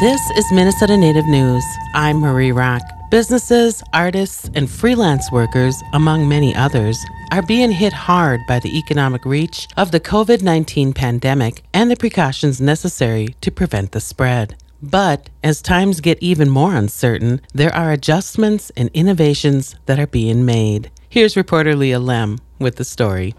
This is Minnesota Native News. I'm Marie Rock. Businesses, artists, and freelance workers, among many others, are being hit hard by the economic reach of the COVID 19 pandemic and the precautions necessary to prevent the spread. But as times get even more uncertain, there are adjustments and innovations that are being made. Here's reporter Leah Lemm with the story.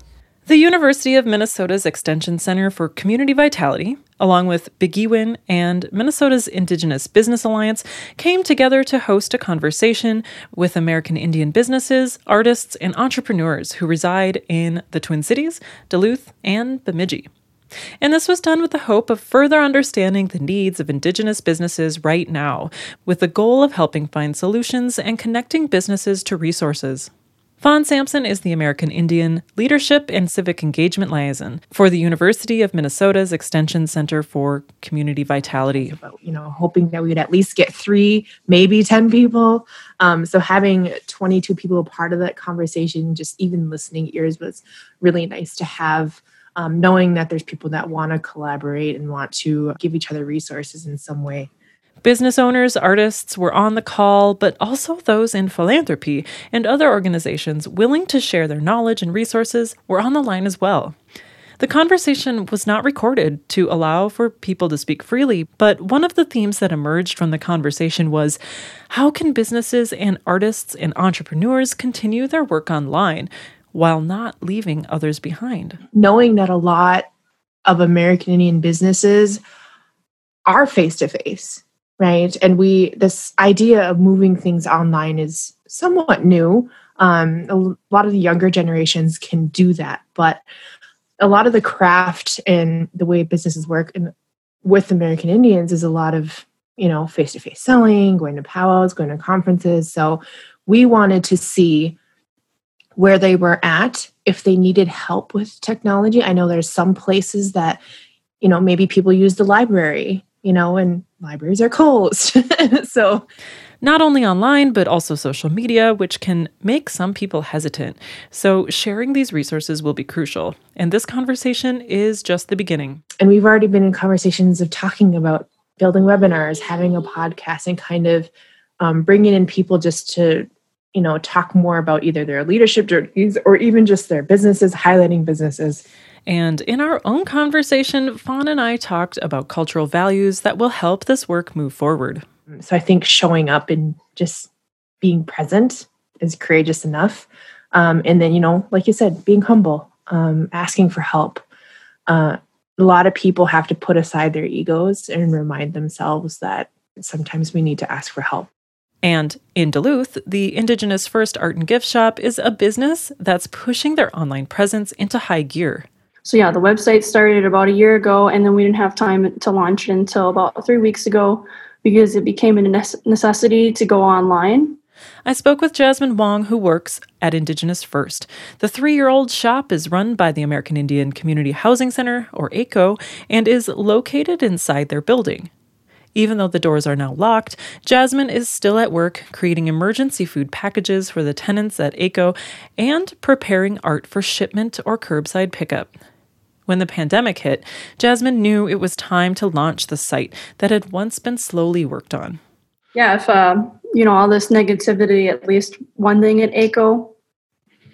The University of Minnesota's Extension Center for Community Vitality, along with Bii Gii Wiin and Minnesota's Indigenous Business Alliance, came together to host a conversation with American Indian businesses, artists, and entrepreneurs who reside in the Twin Cities, Duluth, and Bemidji. And this was done with the hope of further understanding the needs of Indigenous businesses right now, with the goal of helping find solutions and connecting businesses to resources. Fawn Sampson is the American Indian Leadership and Civic Engagement Liaison for the University of Minnesota's Extension Center for Community Vitality. You know, hoping that we would at least get three, maybe 10 people. Um, so having 22 people part of that conversation, just even listening ears was really nice to have. Um, knowing that there's people that want to collaborate and want to give each other resources in some way. Business owners, artists were on the call, but also those in philanthropy and other organizations willing to share their knowledge and resources were on the line as well. The conversation was not recorded to allow for people to speak freely, but one of the themes that emerged from the conversation was how can businesses and artists and entrepreneurs continue their work online while not leaving others behind? Knowing that a lot of American Indian businesses are face to face right. And we this idea of moving things online is somewhat new. Um, a lot of the younger generations can do that but a lot of the craft and the way businesses work in, with american indians is a lot of you know face-to-face selling going to powwows going to conferences. So we wanted to see where they were at if they needed help with technology. I know there's some places that you know maybe people use the library you know, and libraries are closed. so, not only online, but also social media, which can make some people hesitant. So, sharing these resources will be crucial. And this conversation is just the beginning. And we've already been in conversations of talking about building webinars, having a podcast, and kind of um, bringing in people just to, you know, talk more about either their leadership journeys or even just their businesses, highlighting businesses. And in our own conversation, Fawn and I talked about cultural values that will help this work move forward. So I think showing up and just being present is courageous enough. Um, and then, you know, like you said, being humble, um, asking for help. Uh, a lot of people have to put aside their egos and remind themselves that sometimes we need to ask for help. And in Duluth, the Indigenous First Art and Gift Shop is a business that's pushing their online presence into high gear. So yeah, the website started about a year ago, and then we didn't have time to launch it until about three weeks ago because it became a necessity to go online. I spoke with Jasmine Wong, who works at Indigenous First. The three year old shop is run by the American Indian Community Housing Center, or AICHO, and is located inside their building. Even though the doors are now locked, Jasmine is still at work creating emergency food packages for the tenants at AICHO and preparing art for shipment or curbside pickup. When the pandemic hit, Jasmine knew it was time to launch the site that had once been slowly worked on. Yeah, if uh, you know all this negativity, at least one thing at AICHO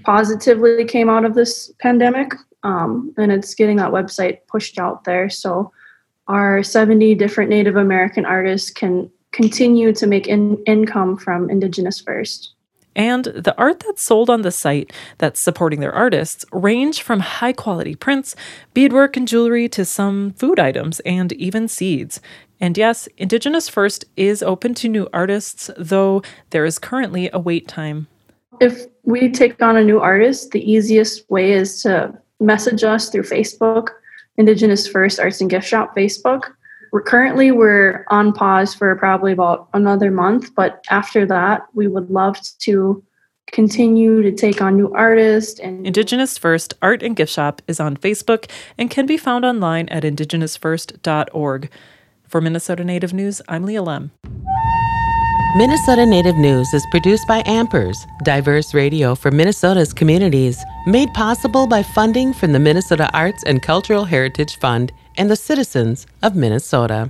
positively came out of this pandemic, um, and it's getting that website pushed out there. So our 70 different Native American artists can continue to make in- income from Indigenous First. And the art that's sold on the site that's supporting their artists range from high quality prints, beadwork and jewelry to some food items and even seeds. And yes, Indigenous First is open to new artists, though there is currently a wait time. If we take on a new artist, the easiest way is to message us through Facebook, Indigenous First Arts and Gift Shop Facebook. We're currently we're on pause for probably about another month, but after that, we would love to continue to take on new artists and Indigenous First Art and Gift Shop is on Facebook and can be found online at indigenousfirst.org. For Minnesota Native News, I'm Leah Lemm. Minnesota Native News is produced by Ampers, diverse radio for Minnesota's communities, made possible by funding from the Minnesota Arts and Cultural Heritage Fund and the citizens of Minnesota.